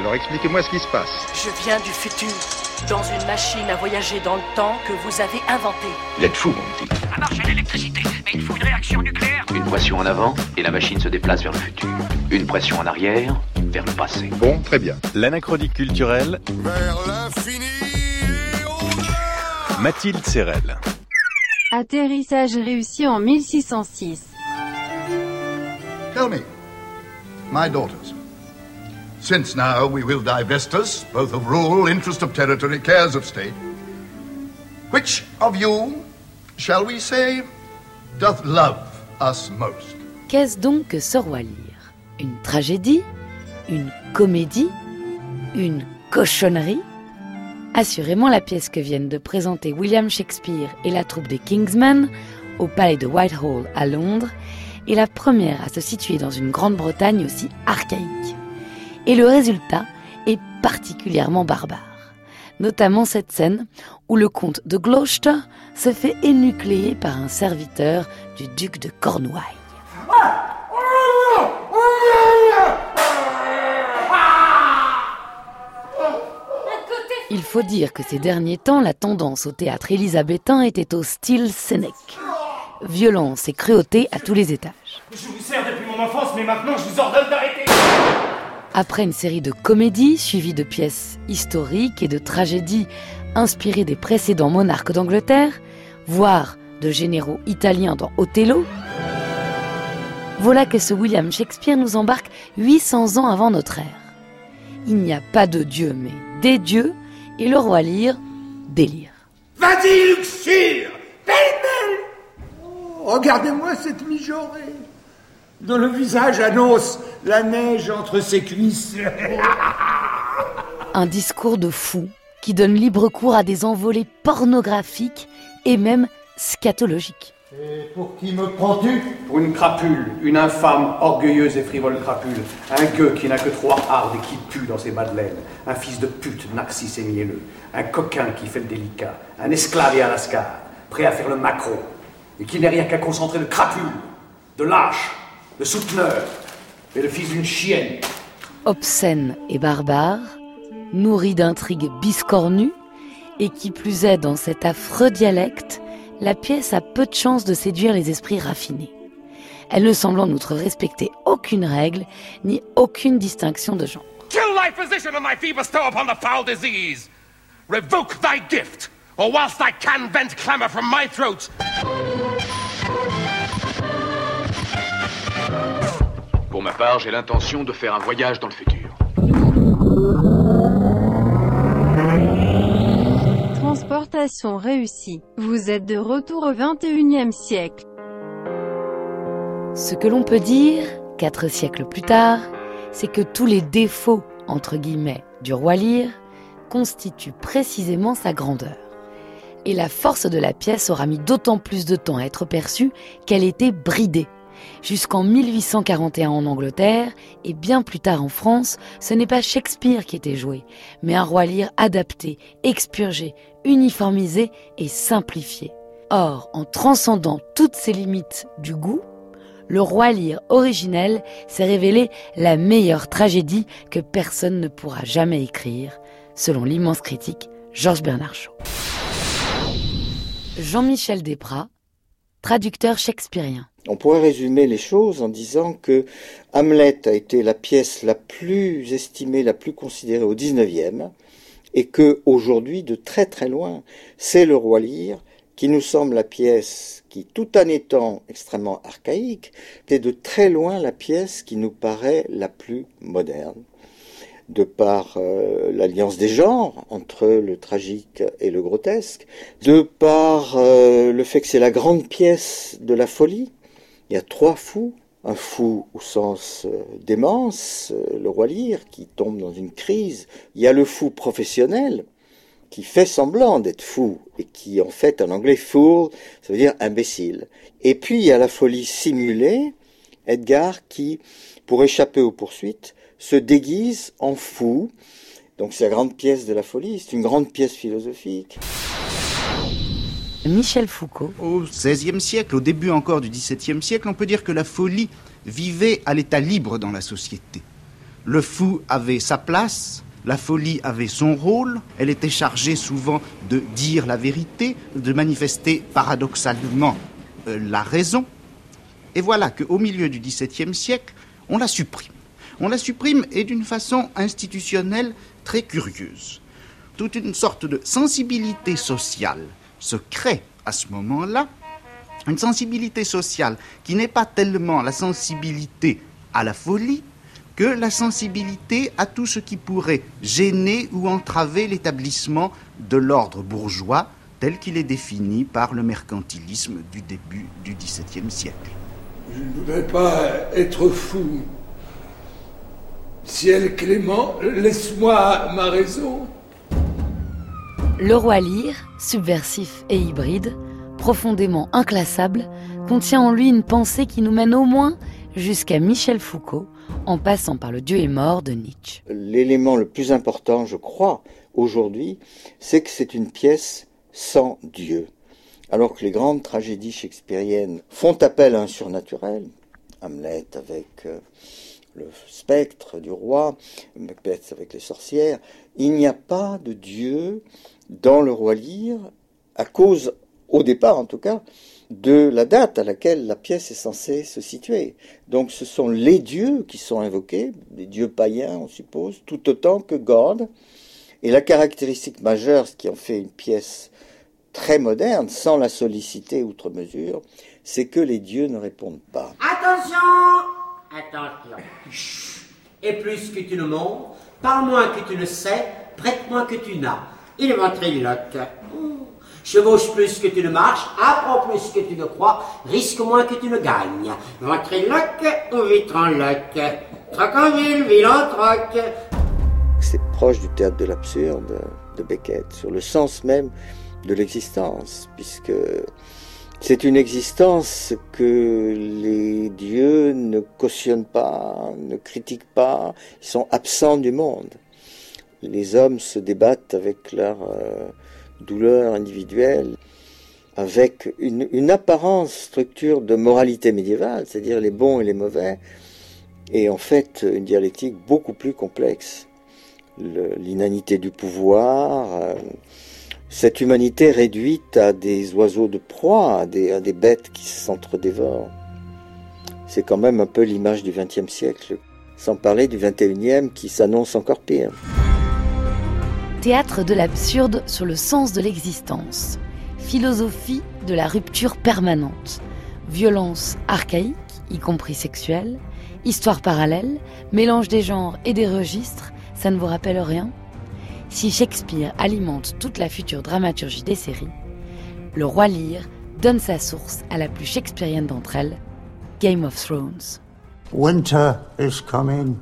Alors expliquez-moi ce qui se passe. Je viens du futur, dans une machine à voyager dans le temps que vous avez inventée. Vous êtes fou, mon petit. Ça marche à l'électricité, mais il faut une réaction nucléaire. Une pression en avant et la machine se déplace vers le futur. Une pression en arrière vers le passé. Bon, très bien. L'anachronique culturelle, Vers l'infini Mathilde Serrel. Atterrissage réussi en 1606. Tell me, my daughters, since now we will divest us both of rule, interest of territory, cares of state, which of you, shall we say, doth love us most? Qu'est-ce donc que ce roi lire Une tragédie? Une comédie? Une cochonnerie? Assurément, la pièce que viennent de présenter William Shakespeare et la troupe des Kingsmen au palais de Whitehall à Londres est la première à se situer dans une Grande-Bretagne aussi archaïque. Et le résultat est particulièrement barbare. Notamment cette scène où le comte de Gloucester se fait énucléer par un serviteur du duc de Cornouailles. Il faut dire que ces derniers temps, la tendance au théâtre élisabétain était au style Sénèque. Violence et cruauté à tous les étages. Je vous sers depuis mon enfance, mais maintenant je vous ordonne d'arrêter. Après une série de comédies suivies de pièces historiques et de tragédies inspirées des précédents monarques d'Angleterre, voire de généraux italiens dans Othello, voilà que ce William Shakespeare nous embarque 800 ans avant notre ère. Il n'y a pas de dieu, mais des dieux, et le roi Lear délire. Vas-y, Luxure Pêle-mêle Oh, Regardez-moi cette mijaurée dont le visage annonce la neige entre ses cuisses. Un discours de fou qui donne libre cours à des envolées pornographiques et même scatologiques. Et pour qui me prends-tu? Pour une crapule, une infâme, orgueilleuse et frivole crapule, un gueux qui n'a que trois hardes et qui pue dans ses madeleines, un fils de pute narcisse et mielleux, un coquin qui fait le délicat, un esclave et un lascar, prêt à faire le macro, et qui n'est rien qu'un concentré de crapule, de lâche, de souteneur, et le fils d'une chienne. Obscène et barbare, nourri d'intrigues biscornues, et qui plus est dans cet affreux dialecte, la pièce a peu de chances de séduire les esprits raffinés. Elle ne semble en outre respecter aucune règle, ni aucune distinction de genre. Kill thy physician and thy fee bestow upon the foul disease. Revoke thy gift, or whilst I can vent clamour from my throat. Ma part, j'ai l'intention de faire un voyage dans le futur. Transportation réussie. Vous êtes de retour au 21e siècle. Ce que l'on peut dire, quatre siècles plus tard, c'est que tous les défauts, entre guillemets, du roi Lear constituent précisément sa grandeur. Et la force de la pièce aura mis d'autant plus de temps à être perçue qu'elle était bridée. Jusqu'en 1841 en Angleterre et bien plus tard en France, ce n'est pas Shakespeare qui était joué, mais un roi Lear adapté, expurgé, uniformisé et simplifié. Or, en transcendant toutes ces limites du goût, le roi Lear originel s'est révélé la meilleure tragédie que personne ne pourra jamais écrire, selon l'immense critique Georges Bernard Shaw. Jean-Michel Desprats, traducteur shakespearien. On pourrait résumer les choses en disant que Hamlet a été la pièce la plus estimée, la plus considérée au XIXe, et que aujourd'hui, de très très loin, c'est le roi Lear qui nous semble la pièce qui, tout en étant extrêmement archaïque, est de très loin la pièce qui nous paraît la plus moderne de par euh, l'alliance des genres entre le tragique et le grotesque, de par euh, le fait que c'est la grande pièce de la folie. Il y a trois fous, un fou au sens euh, démence, euh, le roi Lear, qui tombe dans une crise. Il y a le fou professionnel, qui fait semblant d'être fou, et qui en fait en anglais fool, ça veut dire imbécile. Et puis il y a la folie simulée, Edgar qui, pour échapper aux poursuites, se déguise en fou. Donc c'est la grande pièce de la folie, c'est une grande pièce philosophique. Michel Foucault. Au XVIe siècle, au début encore du XVIIe siècle, on peut dire que la folie vivait à l'état libre dans la société. Le fou avait sa place, la folie avait son rôle, elle était chargée souvent de dire la vérité, de manifester paradoxalement euh, la raison. Et voilà qu'au milieu du XVIIe siècle, on la supprime. On la supprime et d'une façon institutionnelle très curieuse. Toute une sorte de sensibilité sociale se crée à ce moment-là, une sensibilité sociale qui n'est pas tellement la sensibilité à la folie, que la sensibilité à tout ce qui pourrait gêner ou entraver l'établissement de l'ordre bourgeois tel qu'il est défini par le mercantilisme du début du XVIIe siècle. Je ne voudrais pas être fou. Ciel clément, laisse-moi ma raison. Le roi Lear, subversif et hybride, profondément inclassable, contient en lui une pensée qui nous mène au moins jusqu'à Michel Foucault, en passant par le Dieu est mort de Nietzsche. L'élément le plus important, je crois, aujourd'hui, c'est que c'est une pièce sans Dieu. Alors que les grandes tragédies shakespeariennes font appel à un surnaturel, Hamlet avec euh, le spectre du roi, Macbeth avec les sorcières, il n'y a pas de Dieu dans le roi Lear, à cause, au départ en tout cas, de la date à laquelle la pièce est censée se situer. Donc ce sont les dieux qui sont invoqués, les dieux païens on suppose, tout autant que God. Et la caractéristique majeure, ce qui en fait une pièce très moderne, sans la solliciter outre mesure, c'est que les dieux ne répondent pas. Attention. Et plus que tu ne montes, parle moins que tu ne sais, prête moins que tu n'as. Il est ventriloque. Chevauche plus que tu ne marches, apprends plus que tu ne crois, risque moins que tu ne gagnes. Ventriloque ou vitranloque Troc vilain troc. C'est proche du théâtre de l'absurde de Beckett, sur le sens même de l'existence, puisque c'est une existence que les dieux ne cautionnent pas, ne critiquent pas, ils sont absents du monde. Les hommes se débattent avec leur euh, douleur individuelle, avec une, apparente structure de moralité médiévale, c'est-à-dire les bons et les mauvais, et en fait une dialectique beaucoup plus complexe. L'inanité du pouvoir, euh, cette humanité réduite à des oiseaux de proie, à des, bêtes qui s'entre-dévorent. C'est quand même un peu l'image du XXe siècle, sans parler du XXIe qui s'annonce encore pire. Théâtre de l'absurde sur le sens de l'existence, philosophie de la rupture permanente, violence archaïque, y compris sexuelle, histoire parallèle, mélange des genres et des registres, ça ne vous rappelle rien? Si Shakespeare alimente toute la future dramaturgie des séries, le roi Lear donne sa source à la plus shakespearienne d'entre elles, Game of Thrones. Winter is coming.